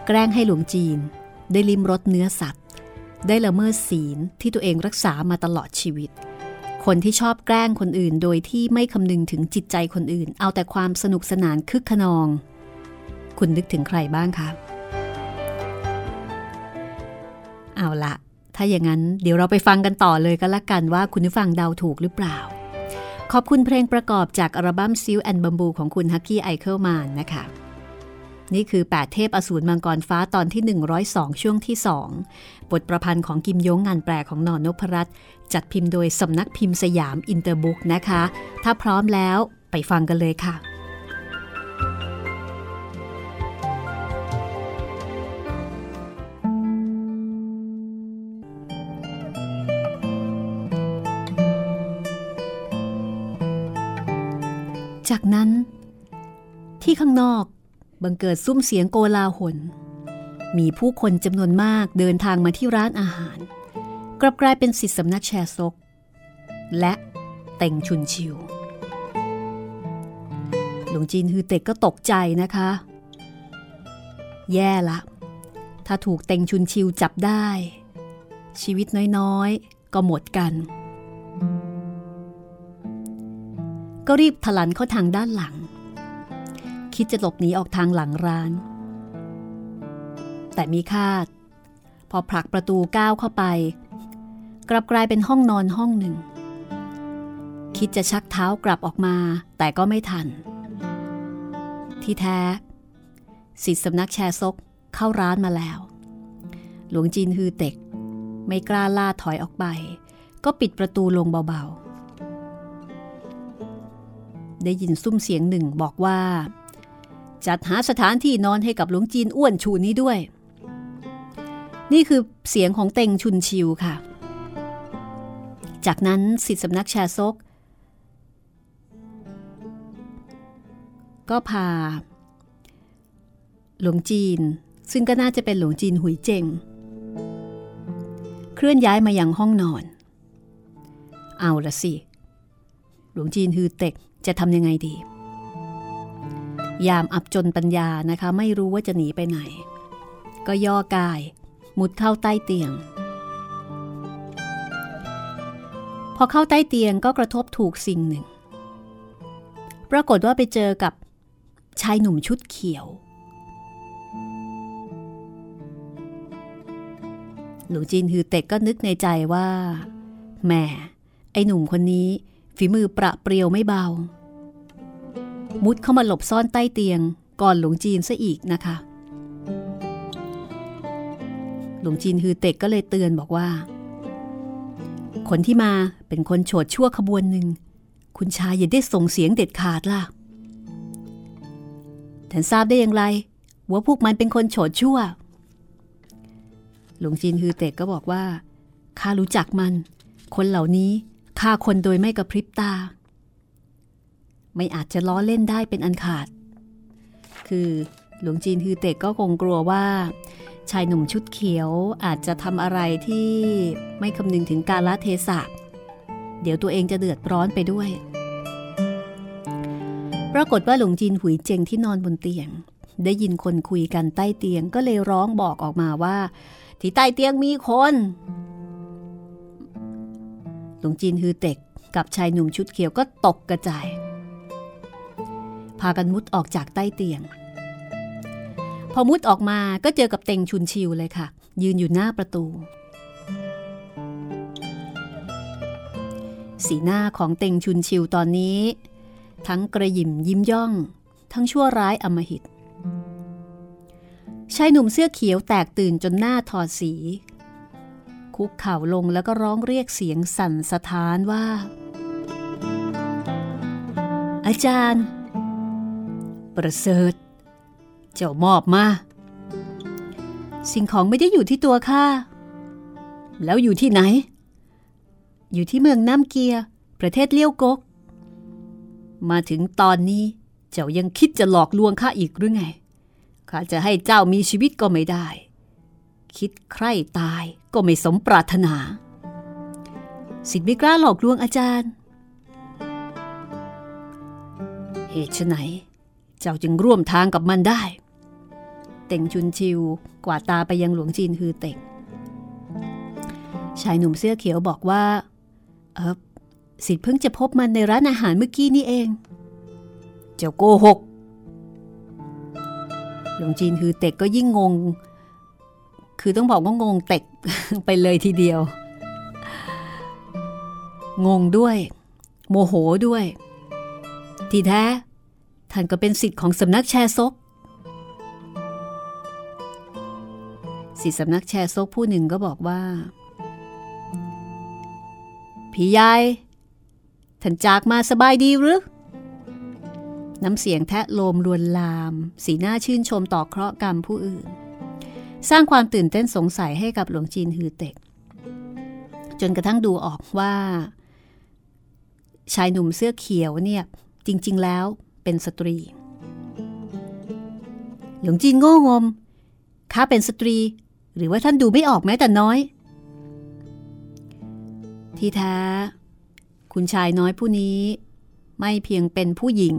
แกล้งให้หลวงจีนได้ลิ้มรสเนื้อสัตว์ ได้ละเมิดศีลที่ตัวเองรักษามาตลอดชีวิต คนที่ชอบแกล้งคนอื่นโดยที่ไม่คำนึงถึงจิตใจคนอื่น เอาแต่ความสนุกสนานคึกคะนอง คุณนึกถึงใครบ้างคะ เอาละถ้าอย่างนั้นเดี๋ยวเราไปฟังกันต่อเลยก็แล้วกันว่าคุณผู้ฟังเดาถูกหรือเปล่า ขอบคุณเพลงประกอบจากอัลบั้ม Silk and Bamboo ของคุณ Hucky Eichelmann นะคะ นี่คือ 8 เทพอสูรมังกรฟ้าตอนที่ 102 ช่วงที่ 2 บทประพันธ์ของกิมยงงานแปลของน. นพรัตน์จัดพิมพ์โดยสำนักพิมพ์สยามอินเตอร์บุ๊กนะคะ ถ้าพร้อมแล้วไปฟังกันเลยค่ะจากนั้น ที่ข้างนอก บังเกิดซุ้มเสียงโกลาหล มีผู้คนจำนวนมากเดินทางมาที่ร้านอาหาร กลับกลายเป็นสิทธิสำนักแชร์ซก และเต่งชุนชิว หลวงจีนฮือเต็กก็ตกใจนะคะ แย่ละ ถ้าถูกเต่งชุนชิวจับได้ ชีวิตน้อยๆ ก็หมดกัน ก็รีบถลันเข้าทางด้านหลัง คิดจะหลบหนีออกทางหลังร้าน แต่มีคาด พอผลักประตูก้าวเข้าไป กลับกลายเป็นห้องนอนห้องหนึ่ง คิดจะชักเท้ากลับออกมาแต่ก็ไม่ทัน ที่แท้สิทธิสำนักแชร์ซกเข้าร้านมาแล้ว หลวงจีนฮือเต็ก ไม่กล้าล่าถอยออกไป ก็ปิดประตูลงเบาๆได้ยินซุ้มเสียงหนึ่งบอกว่า จัดหาสถานที่นอนให้กับหลวงจีนอ้วนชูนี้ด้วย นี่คือเสียงของเต็งชุนชิวค่ะ จากนั้นสิทธิสำนักแชร์ซก ก็พา หลวงจีน ซึ่งก็น่าจะเป็นหลวงจีนหุยเจงเคลื่อนย้ายมายังห้องนอน เอาละสิ หลวงจีนฮือเต็กจะทำยังไงดี ยามอับจนปัญญานะคะ ไม่รู้ว่าจะหนีไปไหน ก็ย่อกาย มุดเข้าใต้เตียง พอเข้าใต้เตียงก็กระทบถูกสิ่งหนึ่ง ปรากฏว่าไปเจอกับชายหนุ่มชุดเขียว หลวงจีนฮือเต็กก็นึกในใจว่าแหมไอ้หนุ่มคนนี้ฝีมือประเปรียวไม่เบา มุดเข้ามาหลบซ่อนใต้เตียงก่อนหลวงจีนซะอีกนะคะ หลวงจีนฮือเต็กก็เลยเตือนบอกว่า คนที่มาเป็นคนโฉดชั่วขบวนหนึ่ง คุณชายอย่าได้ส่งเสียงเด็ดขาดล่ะท่านทราบได้อย่างไรว่าพวกมันเป็นคนโฉดชั่ว หลวงจีนฮือเต็กก็บอกว่าข้ารู้จักมัน คนเหล่านี้ฆ่าคนโดยไม่กระพริบตา ไม่อาจจะล้อเล่นได้เป็นอันขาด คือหลวงจีนฮือเต็กก็คงกลัวว่า ชายหนุ่มชุดเขียวอาจจะทำอะไรที่ไม่คำนึงถึงกาลเทศะ เดี๋ยวตัวเองจะเดือดร้อนไปด้วย ปรากฏว่าหลวงจีนหุยเจงที่นอนบนเตียง ได้ยินคนคุยกันใต้เตียงก็เลยร้องบอกออกมาว่า ที่ใต้เตียงมีคนหลวงจีนฮือเต็กกับชายหนุ่มชุดเขียวก็ตกกระจาย พากันมุดออกจากใต้เตียง พอมุดออกมาก็เจอกับเต็งชุนชิวเลยค่ะ ยืนอยู่หน้าประตู สีหน้าของเต็งชุนชิวตอนนี้ ทั้งกระยิมยิ้มย่อง ทั้งชั่วร้ายอมหิตชายหนุ่มเสื้อเขียวแตกตื่นจนหน้าถอดสี คุกเข่าลงแล้วก็ร้องเรียกเสียงสั่นสะท้านว่า อาจารย์ ประเสริฐ เจ้ามอบมา สิ่งของไม่ได้อยู่ที่ตัวข้า แล้วอยู่ที่ไหน อยู่ที่เมืองน้ำเกีย ประเทศเลี้ยวกก มาถึงตอนนี้เจ้ายังคิดจะหลอกลวงข้าอีกหรือไง ข้าจะให้เจ้ามีชีวิตก็ไม่ได้ คิดใคร่ตายก็ไม่สมปรารถนา สิทธิ์ไม่กล้าหลอกลวงอาจารย์เหตุไฉน เจ้าจึงร่วมทางกับมันได้ เต่งชุนชิวกวาดตาไปยังหลวงจีนฮือเต่ง ชายหนุ่มเสื้อเขียวบอกว่า เออสิทธิ์เพิ่งจะพบมันในร้านอาหารเมื่อกี้นี่เอง เจ้าโกหก หลวงจีนฮือเต็กก็ยิ่งงง คือต้องบอกว่างงเต็กไปเลยทีเดียว งงด้วย โมโหด้วย ทีแท้ ท่านก็เป็นสิทธิ์ของสำนักแชร์ซกสิทธิสำนักแชร์ซกผู้หนึ่งก็บอกว่า พี่ยายท่านจากมาสบายดีหรือน้ำเสียงแทะโลมลวนลาม สีหน้าชื่นชมต่อเคราะห์กรรมผู้อื่น สร้างความตื่นเต้นสงสัยให้กับหลวงจีนฮือเต็ก จนกระทั่งดูออกว่า ชายหนุ่มเสื้อเขียวเนี่ย จริง ๆ แล้ว เป็นสตรี หลวงจีนโง่งม ข้าเป็นสตรี หรือว่าท่านดูไม่ออกแม้แต่น้อย ที่แท้ คุณชายน้อยผู้นี้ ไม่เพียงเป็นผู้หญิง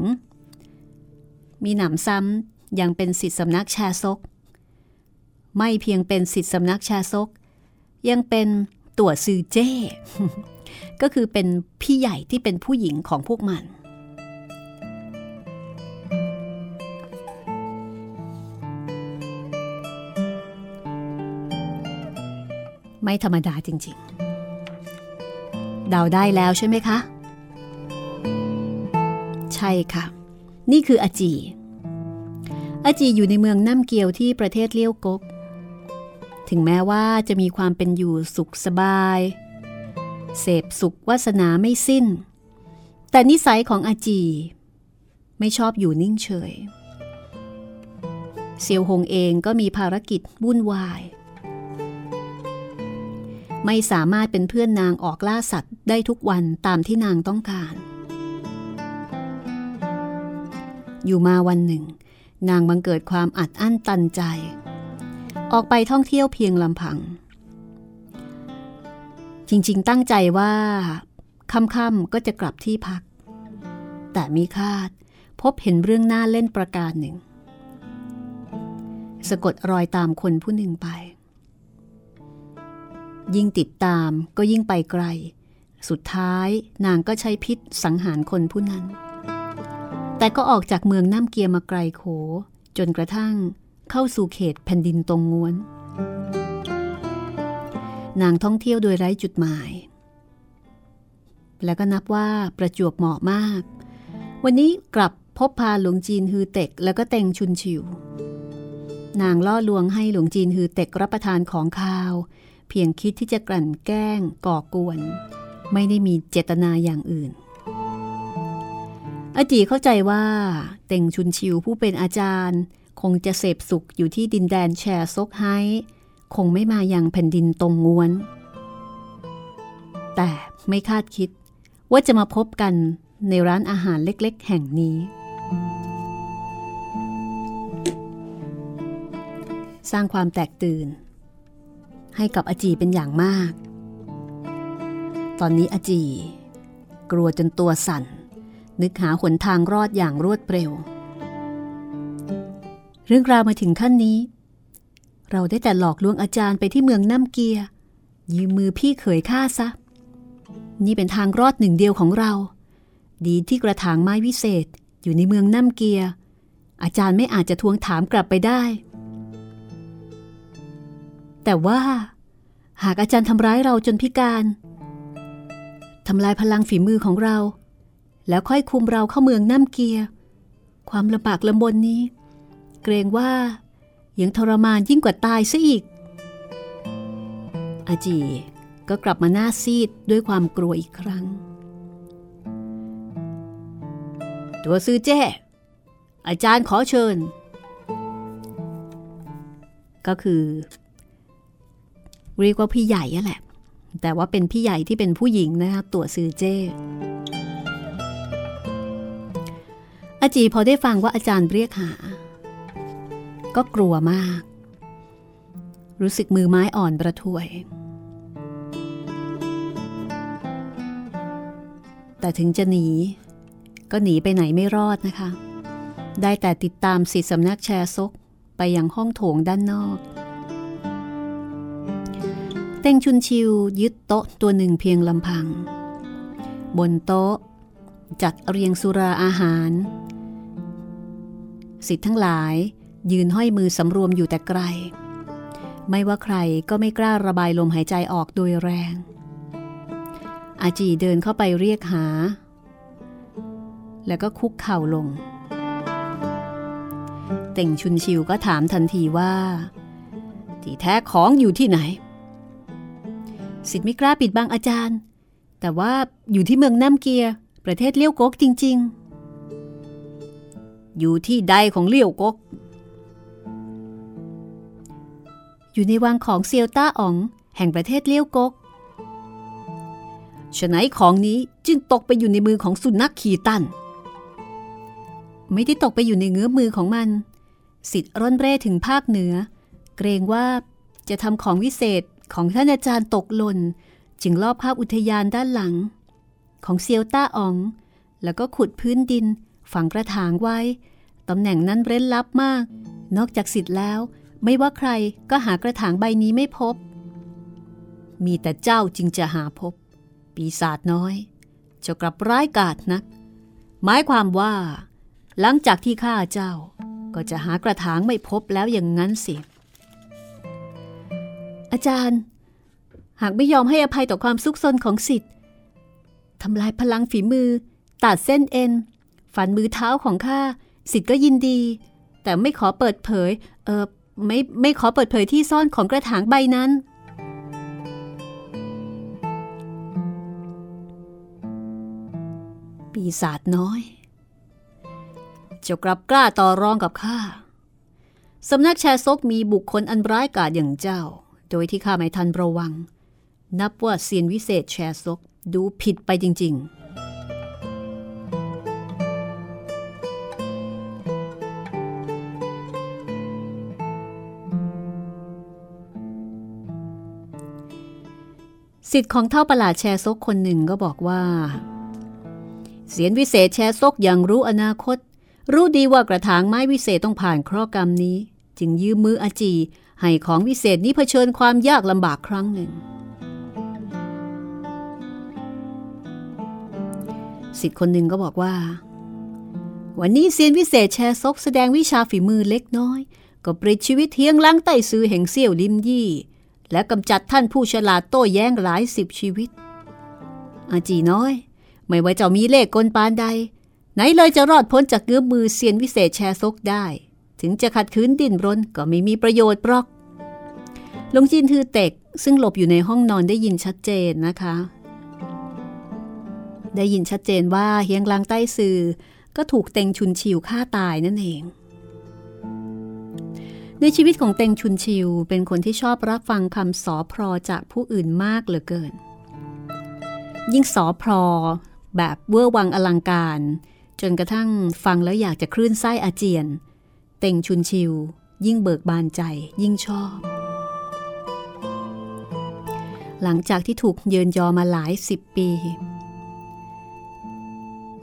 มีหนำซ้ำยังเป็นสิทธิสำนักชาซก ไม่เพียงเป็นสิทธิสำนักชาซก ยังเป็นตัวซือเจ้ ก็คือเป็นพี่ใหญ่ที่เป็นผู้หญิงของพวกมัน ไม่ธรรมดาจริงๆ เดาได้แล้วใช่ไหมคะ ใช่ค่ะ นี่คืออาจี อาจีอยู่ในเมืองน้ำเกียวที่ประเทศเลี้ยวกก ถึงแม้ว่าจะมีความเป็นอยู่สุขสบาย เสพสุขวาสนาไม่สิ้น แต่นิสัยของอาจี ไม่ชอบอยู่นิ่งเฉยเซียวหงเองก็มีภารกิจวุ่นวาย ไม่สามารถเป็นเพื่อนนางออกล่าสัตว์ได้ทุกวันตามที่นางต้องการ อยู่มาวันหนึ่ง นางบังเกิดความอัดอั้นตันใจ ออกไปท่องเที่ยวเพียงลำพัง จริงๆ ตั้งใจว่าค่ำๆก็จะกลับที่พัก แต่มีคาดพบเห็นเรื่องน่าเล่นประการหนึ่ง สะกดรอยตามคนผู้หนึ่งไป ยิ่งติดตามก็ยิ่งไปไกล สุดท้ายนางก็ใช้พิษสังหารคนผู้นั้น แต่ก็ออกจากเมืองน้ำเกียมาไกลโข จนกระทั่งเข้าสู่เขตแผ่นดินตรงงวน นางท่องเที่ยวโดยไร้จุดหมาย แล้วก็นับว่าประจวบเหมาะมาก วันนี้กลับพบพาหลวงจีนฮือเต็ก แล้วก็เต็งชุนชิว นางล่อลวงให้หลวงจีนฮือเต็กรับประทานของข้าว เพียงคิดที่จะกลั่นแกล้งก่อกวน ไม่ได้มีเจตนาอย่างอื่น อาจีเข้าใจว่าเต็งชุนชิวผู้เป็นอาจารย์ คงจะเสพสุขอยู่ที่ดินแดนแชร์ซกไฮคงไม่มาอย่างแผ่นดินตรงงวน แต่ไม่คาดคิดว่าจะมาพบกันในร้านอาหารเล็กๆ แห่งนี้ สร้างความแตกตื่น ให้กับอาจีเป็นอย่างมาก ตอนนี้อาจี กลัวจนตัวสั่น นึกหาหนทางรอดอย่างรวดเร็ว เรื่องราวมาถึงขั้นนี้ เราได้แต่หลอกลวงอาจารย์ไปที่เมืองน้ำเกีย ยืมมือพี่เขยข้าซะ นี่เป็นทางรอดหนึ่งเดียวของเรา ดีที่กระถางไม้วิเศษอยู่ในเมืองน้ำเกีย อาจารย์ไม่อาจจะทวงถามกลับไปได้ แต่ว่า หากอาจารย์ทำร้ายเราจนพิการทำลายพลังฝีมือของเรา แล้วค่อยคุมเราเข้าเมืองน้ำเกีย ความลำบากลำบนนี้ เกรงว่ายังทรมานยิ่งกว่าตายซะอีก อาจีก็กลับมาหน้าซีดด้วยความกลัวอีกครั้ง ตัวซื้อเจ้ อาจารย์ขอเชิญ ก็คือ เรียกว่าพี่ใหญ่แหละ แต่ว่าเป็นพี่ใหญ่ที่เป็นผู้หญิงนะคะตัวซือเจ้อาจีพอได้ฟังว่าอาจารย์เรียกหา ก็กลัวมาก รู้สึกมือไม้อ่อนประทวย แต่ถึงจะหนี ก็หนีไปไหนไม่รอดนะคะ ได้แต่ติดตามสิทธิสำนักแชร์ซกไปยังห้องโถงด้านนอก เต้งชุนชิวยึดโต๊ะตัวหนึ่งเพียงลำพัง บนโต๊ะ จัดเรียงสุราอาหาร สิทธิ์ทั้งหลายยืนห้อยมือสำรวมอยู่แต่ไกล ไม่ว่าใครก็ไม่กล้าระบายลมหายใจออกโดยแรง อาจีเดินเข้าไปเรียกหา แล้วก็คุกเข่าลง เต่งชุนชิวก็ถามทันทีว่า ที่แท้ของอยู่ที่ไหน สิทธิ์ไม่กล้าปิดบังอาจารย์ แต่ว่าอยู่ที่เมืองน้ำเกียประเทศเลี้ยวกกจริง ๆ อยู่ที่ใดของเลี้ยวกก อยู่ในวังของเซียวต้าอ๋อง แห่งประเทศเลี้ยวกกฉะนั้นของนี้จึงตกไปอยู่ในมือของสุนัขขี่ตัน ไม่ได้ตกไปอยู่ในเงื้อมือของมัน สิทธิ์ร่อนเร่ถึงภาคเหนือ เกรงว่าจะทำของวิเศษ ของท่านอาจารย์ตกหล่น จึงลอบภาพอุทยานด้านหลัง ของเซียวต้าอ๋อง แล้วก็ขุดพื้นดิน ฝังกระถางไว้ ตำแหน่งนั้นเร้นลับมาก นอกจากสิทธิ์แล้ว ไม่ว่าใครก็หากระถางใบนี้ไม่พบ มีแต่เจ้าจึงจะหาพบ ปีศาจน้อย จะกลับร้ายกาจนัก หมายความว่า หลังจากที่ข้าเจ้าก็จะหากระถางไม่พบแล้วอย่างนั้นสิ อาจารย์ หากไม่ยอมให้อภัยต่อความซุกซนของสิทธิ์ทำลายพลังฝีมือ ตัดเส้นเอ็น ฝันมือเท้าของข้าสิทธิ์ก็ยินดี แต่ไม่ขอเปิดเผย เออไม่ไม่ขอเปิดเผยที่ซ่อนของกระถางใบนั้น ปีศาจน้อยจ้ากลับกล้าต่อรองกับข้า สำนักแชร์ซกมีบุคคลอันร้ายกาจอย่างเจ้า โดยที่ข้าไม่ทันระวัง นับว่าเซียนวิเศษแชร์ซกดูผิดไปจริง ๆสิทธิ์ของเท่าประหลาดแชร์ซกคนหนึ่งก็บอกว่า เสียนวิเศษแชร์ซกอย่างรู้อนาคต รู้ดีว่ากระถางไม้วิเศษต้องผ่านเคราะห์กรรมนี้ จึงยืมมืออาจี ให้ของวิเศษนี้เผชิญความยากลำบากครั้งหนึ่งสิทธิ์คนหนึ่งก็บอกว่า วันนี้เซียนวิเศษแชร์ซกแสดงวิชาฝีมือเล็กน้อย ก็ปลิดชีวิตเทียงล้างไต้ซือแห่งเซี่ยวลิมยี่ และกำจัดท่านผู้ฉลาดโต้แย้งหลายสิบชีวิต อาจีน้อย ไม่ว่าเจ้ามีเลขกลปานใด ไหนเลยจะรอดพ้นจากเงื้อมือเซียนวิเศษแชร์ซกได้ ถึงจะขัดขืนดิ้นรนก็ไม่มีประโยชน์ปรอกหลงจินทือเต็กซึ่งหลบอยู่ในห้องนอนได้ยินชัดเจนนะคะ ได้ยินชัดเจนว่าเฮียงลางใต้ซือก็ถูกเต็งชุนชิวฆ่าตายนั่นเอง ในชีวิตของเต็งชุนชิวเป็นคนที่ชอบรับฟังคำสอพรอจากผู้อื่นมากเหลือเกิน ยิ่งสอพรอแบบเวอร์วังอลังการ จนกระทั่งฟังแล้วอยากจะคลื่นไส้อาเจียน เต็งชุนชิว ยิ่งเบิกบานใจยิ่งชอบ หลังจากที่ถูกเยินยอมาหลายสิบปี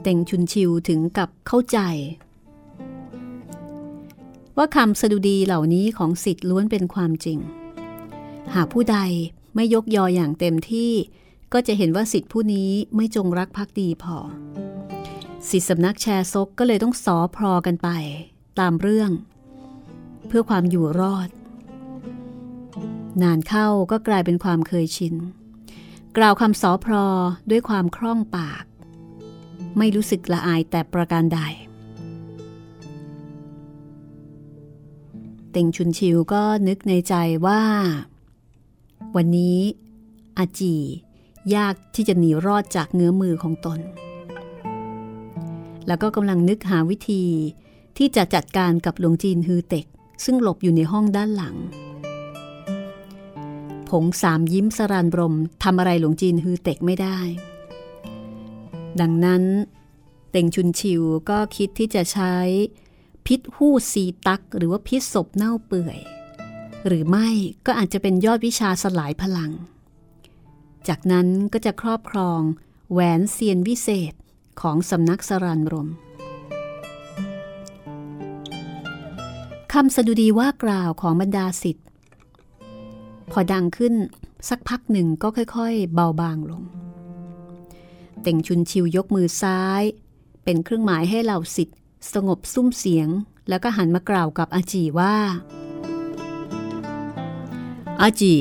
เต็งชุนชิวถึงกับเข้าใจ ว่าคำสดุดีเหล่านี้ของสิทธิ์ล้วนเป็นความจริง หากผู้ใดไม่ยกยออย่างเต็มที่ก็จะเห็นว่าสิทธิ์ผู้นี้ไม่จงรักภักดีพอ สิทธิสำนักแชร์ซกก็เลยต้องสอพรอกันไป ตามเรื่อง เพื่อความอยู่รอด นานเข้าก็กลายเป็นความเคยชิน กล่าวคำสอพรอด้วยความคล่องปาก ไม่รู้สึกละอายแต่ประการใด เต็งชุนชิวก็นึกในใจว่า วันนี้ อาจียากที่จะหนีรอดจากเงื้อมือของตน แล้วก็กำลังนึกหาวิธี ที่จะจัดการกับหลวงจีนฮือเต็ก ซึ่งหลบอยู่ในห้องด้านหลัง ผงสามยิ้มสรานบรมทำอะไรหลวงจีนฮือเต็กไม่ได้ ดังนั้นเต่งชุนชิวก็คิดที่จะใช้พิษหู้ซีตัก หรือว่าพิษศพเน่าเปื่อย หรือไม่ก็อาจจะเป็นยอดวิชาสลายพลัง จากนั้นก็จะครอบครองแหวนเซียนวิเศษของสำนักสรานรม คำสดุดีว่ากล่าวของบรรดาสิทธิ์พอดังขึ้นสักพักหนึ่งก็ค่อยๆ เบาบางลง เต่งชุนชิวยกมือซ้าย เป็นเครื่องหมายให้เหล่าสิทธิ์สงบซุ้มเสียง แล้วก็หันมากล่าวกับอาจีว่า อาจี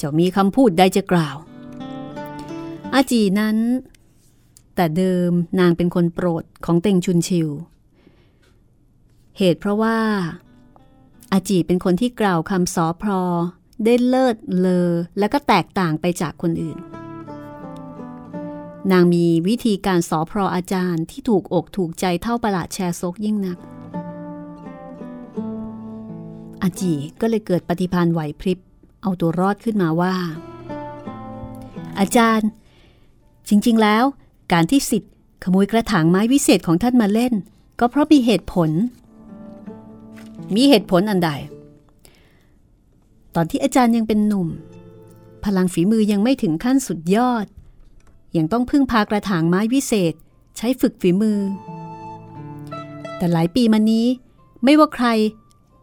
จะมีคำพูดใดจะกล่าว อาจีนั้น แต่เดิมนางเป็นคนโปรดของเต่งชุนชิว เหตุเพราะว่า อาจีเป็นคนที่กล่าวคำสอพรอได้เลิศเลอ และก็แตกต่างไปจากคนอื่น นางมีวิธีการสอพรออาจารย์ที่ถูกอกถูกใจเท่าประหลาดแชร์ซกยิ่งนัก อาจีก็เลยเกิดปฏิพันธ์ไหวพริบ เอาตัวรอดขึ้นมาว่า อาจารย์ จริง ๆ แล้ว การที่สิทธิ์ขโมยกระถางไม้วิเศษของท่านมาเล่น ก็เพราะมีเหตุผล มีเหตุผลอันใด ตอนที่อาจารย์ยังเป็นหนุ่ม พลังฝีมือยังไม่ถึงขั้นสุดยอด ยังต้องพึ่งพากระถางไม้วิเศษใช้ฝึกฝีมือ แต่หลายปีมานี้ ไม่ว่าใคร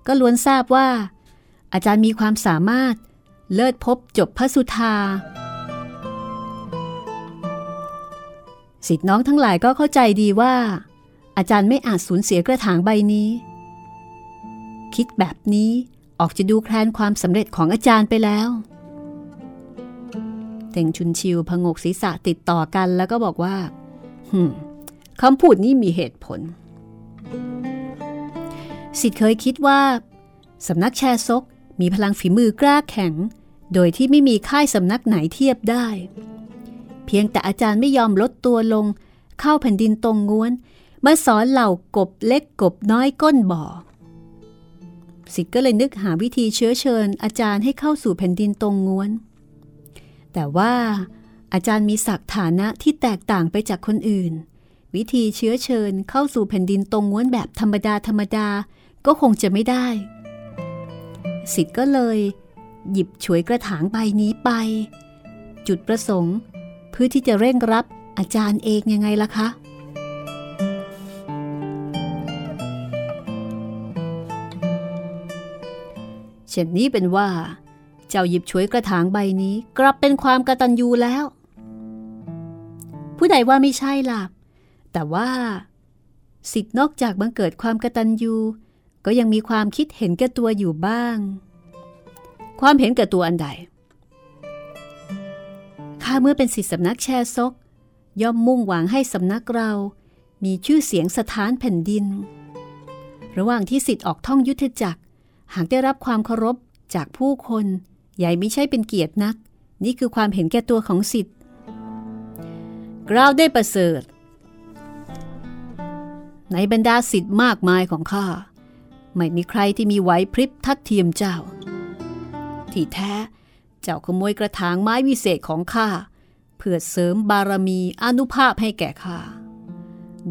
ก็ล้วนทราบว่า อาจารย์มีความสามารถเลิศพบจบพระสุธาสิทธิน้องทั้งหลายก็เข้าใจดีว่า อาจารย์ไม่อาจสูญเสียกระถางใบนี้ คิดแบบนี้ออกจะดูแคลนความสำเร็จของอาจารย์ไปแล้วเต่งชุนชิวพงกศีรษะติดต่อกันแล้วก็บอกว่าฮึมคำพูดนี้มีเหตุผล สิทธิ์เคยคิดว่าสำนักแชร์ซกมีพลังฝีมือกล้าแข็ง โดยที่ไม่มีค่ายสำนักไหนเทียบได้ เพียงแต่อาจารย์ไม่ยอมลดตัวลง เข้าแผ่นดินตรงง้วน มาสอนเหล่ากบเล็กกบน้อยก้นบ่อ สิทธิ์ก็เลยนึกหาวิธีเชื้อเชิญ อาจารย์ให้เข้าสู่แผ่นดินตรงง้วน แต่ว่าอาจารย์มีศักฐานะที่แตกต่างไปจากคนอื่น วิธีเชื้อเชิญเข้าสู่แผ่นดินตรงง้วนแบบธรรมดาธรรมดาก็คงจะไม่ได้ สิทธิ์ก็เลย หยิบฉวยกระถางใบนี้ไป จุดประสงค์ เพื่อที่จะเร่งรับอาจารย์เองยังไงล่ะคะ เช่นนี้เป็นว่า เจ้าหยิบฉวยกระถางใบนี้ กลับเป็นความกระตัญญูแล้ว ผู้ใดว่าไม่ใช่ล่ะ แต่ว่า สิทธิ์นอกจากบังเกิดความกระตัญญูก็ยังมีความคิดเห็นแก่ตัวอยู่บ้าง ความเห็นแก่ตัวอันใดข้าเมื่อเป็นสิทธิสำนักแชร์ซก ย่อมมุ่งหวังให้สำนักเรา มีชื่อเสียงสถานแผ่นดิน ระหว่างที่สิทธิ์ออกท่องยุทธจักร หากได้รับความเคารพจากผู้คนใหญ่ไม่ใช่เป็นเกียรตินัก นี่คือความเห็นแก่ตัวของสิทธิ์กล่าวได้ประเสริฐ ในบรรดาสิทธิ์มากมายของข้าไม่มีใครที่มีไหวพริบทัดเทียมเจ้า ที่แท้ เจ้าขโมยกระถางไม้วิเศษของข้าเพื่อเสริมบารมีอนุภาพให้แก่ข้า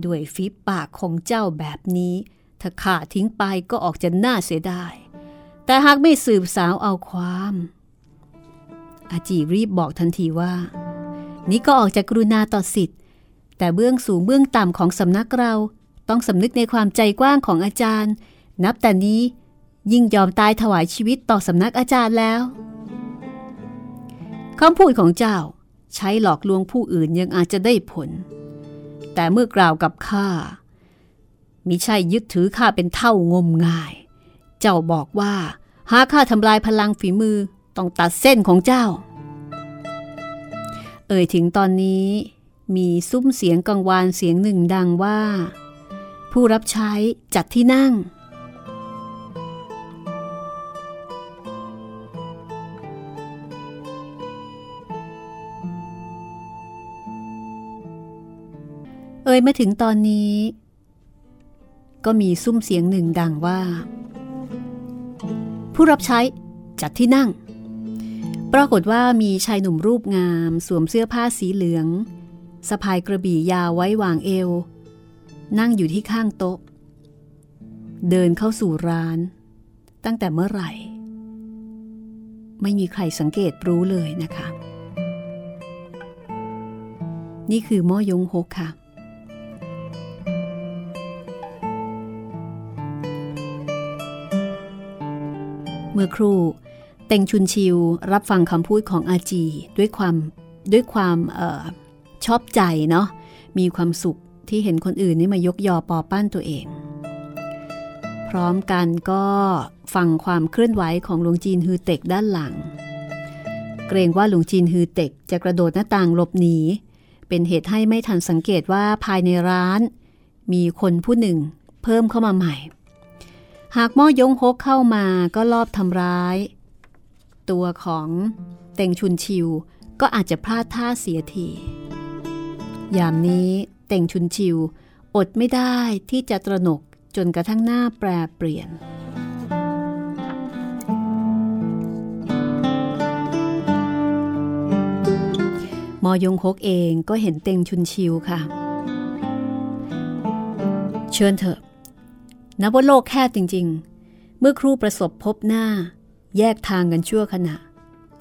ด้วยฟีปากของเจ้าแบบนี้ ถ้าข้าทิ้งไปก็ออกจะน่าเสียดาย แต่หากไม่สืบสาวเอาความ อาจีรีบบอกทันทีว่า นี่ก็ออกจากกรุณาต่อสิทธิ์ แต่เบื้องสูงเบื้องต่ำของสำนักเราต้องสำนึกในความใจกว้างของอาจารย์ นับแต่นี้ยิ่งยอมตายถวายชีวิตต่อสำนักอาจารย์แล้วคำพูดของเจ้าใช้หลอกลวงผู้อื่นยังอาจจะได้ผล แต่เมื่อกล่าวกับข้ามิใช่ยึดถือข้าเป็นเท่างมงาย เจ้าบอกว่า หากข้าทำลายพลังฝีมือต้องตัดเส้นของเจ้า เอ่ยถึงตอนนี้มีซุ้มเสียงกังวานเสียงหนึ่งดังว่า ผู้รับใช้จัดที่นั่ง เอ่ยมาถึงตอนนี้ ก็มีซุ้มเสียงหนึ่งดังว่า ผู้รับใช้จัดที่นั่ง ปรากฏว่ามีชายหนุ่มรูปงามสวมเสื้อผ้าสีเหลืองสะพายกระบี่ยาวไว้วางเอว นั่งอยู่ที่ข้างโต๊ะ เดินเข้าสู่ร้าน ตั้งแต่เมื่อไหร่ ไม่มีใครสังเกตรู้เลยนะคะ นี่คือม่อยงฮกค่ะ เมื่อครูเต็งชุนชิวรับฟังคำพูดของอาจีด้วยความด้วยความออชอบใจเนาะมีความสุขที่เห็นคนอื่นนี่มายกยอปอปั้นตัวเอง พร้อมกันก็ฟังความเคลื่อนไหวของหลวงจีนฮือเต็กด้านหลัง เกรงว่าหลวงจีนฮือเต็กจะกระโดดหน้าต่างหลบหนี เป็นเหตุให้ไม่ทันสังเกตว่าภายในร้าน มีคนผู้หนึ่งเพิ่มเข้ามาใหม่ หากม่อยงฮกเข้ามาก็ลอบทำร้าย ตัวของเต็งชุนชิวก็อาจจะพลาดท่าเสียที ยามนี้เต่งชุนชิว อดไม่ได้ที่จะตระหนกจนกระทั่งหน้าแปรเปลี่ยน มอยงคกเองก็เห็นเต็งชุนชิวค่ะ เชิญเถอะ นับว่าโลกแคบจริง ๆ เมื่อครูประสบพบหน้า แยกทางกันชั่วขณะ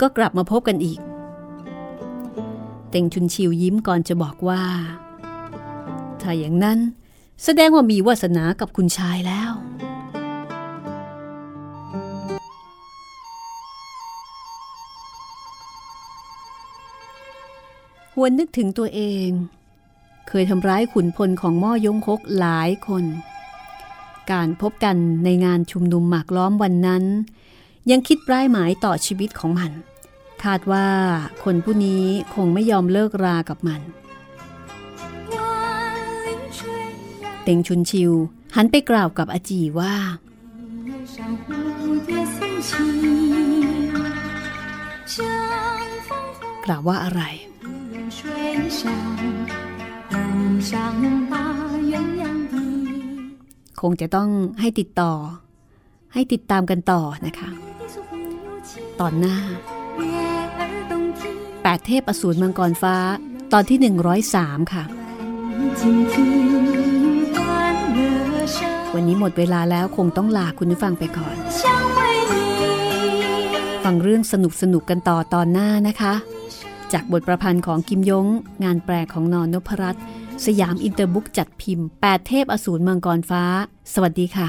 ก็กลับมาพบกันอีก เต็งชุนชิวยิ้มก่อนจะบอกว่า ถ้าอย่างนั้น แสดงว่ามีวาสนากับคุณชายแล้วหวนนึกถึงตัวเอง เคยทำร้ายขุนพลของม่อยงคกหลายคน การพบกันในงานชุมนุมหมากล้อมวันนั้น ยังคิดร้ายหมายต่อชีวิตของมัน คาดว่าคนผู้นี้คงไม่ยอมเลิกรากับมันเต็งชุนชิว หันไปกล่าวกับอาจีว่า กล่าวว่าอะไร คงจะต้องให้ติดต่อ ให้ติดตามกันต่อนะคะ ตอนหน้า 8 เทพอสูรมังกรฟ้า ตอนที่ 103 ค่ะ วันนี้หมดเวลาแล้วคงต้องลาคุณผู้ฟังไปก่อน ฟังเรื่องสนุกสนุกกันต่อตอนหน้านะคะ จากบทประพันธ์ของกิมยง งานแปลของนอนนพรัตน์ สยามอินเตอร์บุ๊กจัดพิมพ์ 8 เทพอสูรมังกรฟ้า สวัสดีค่ะ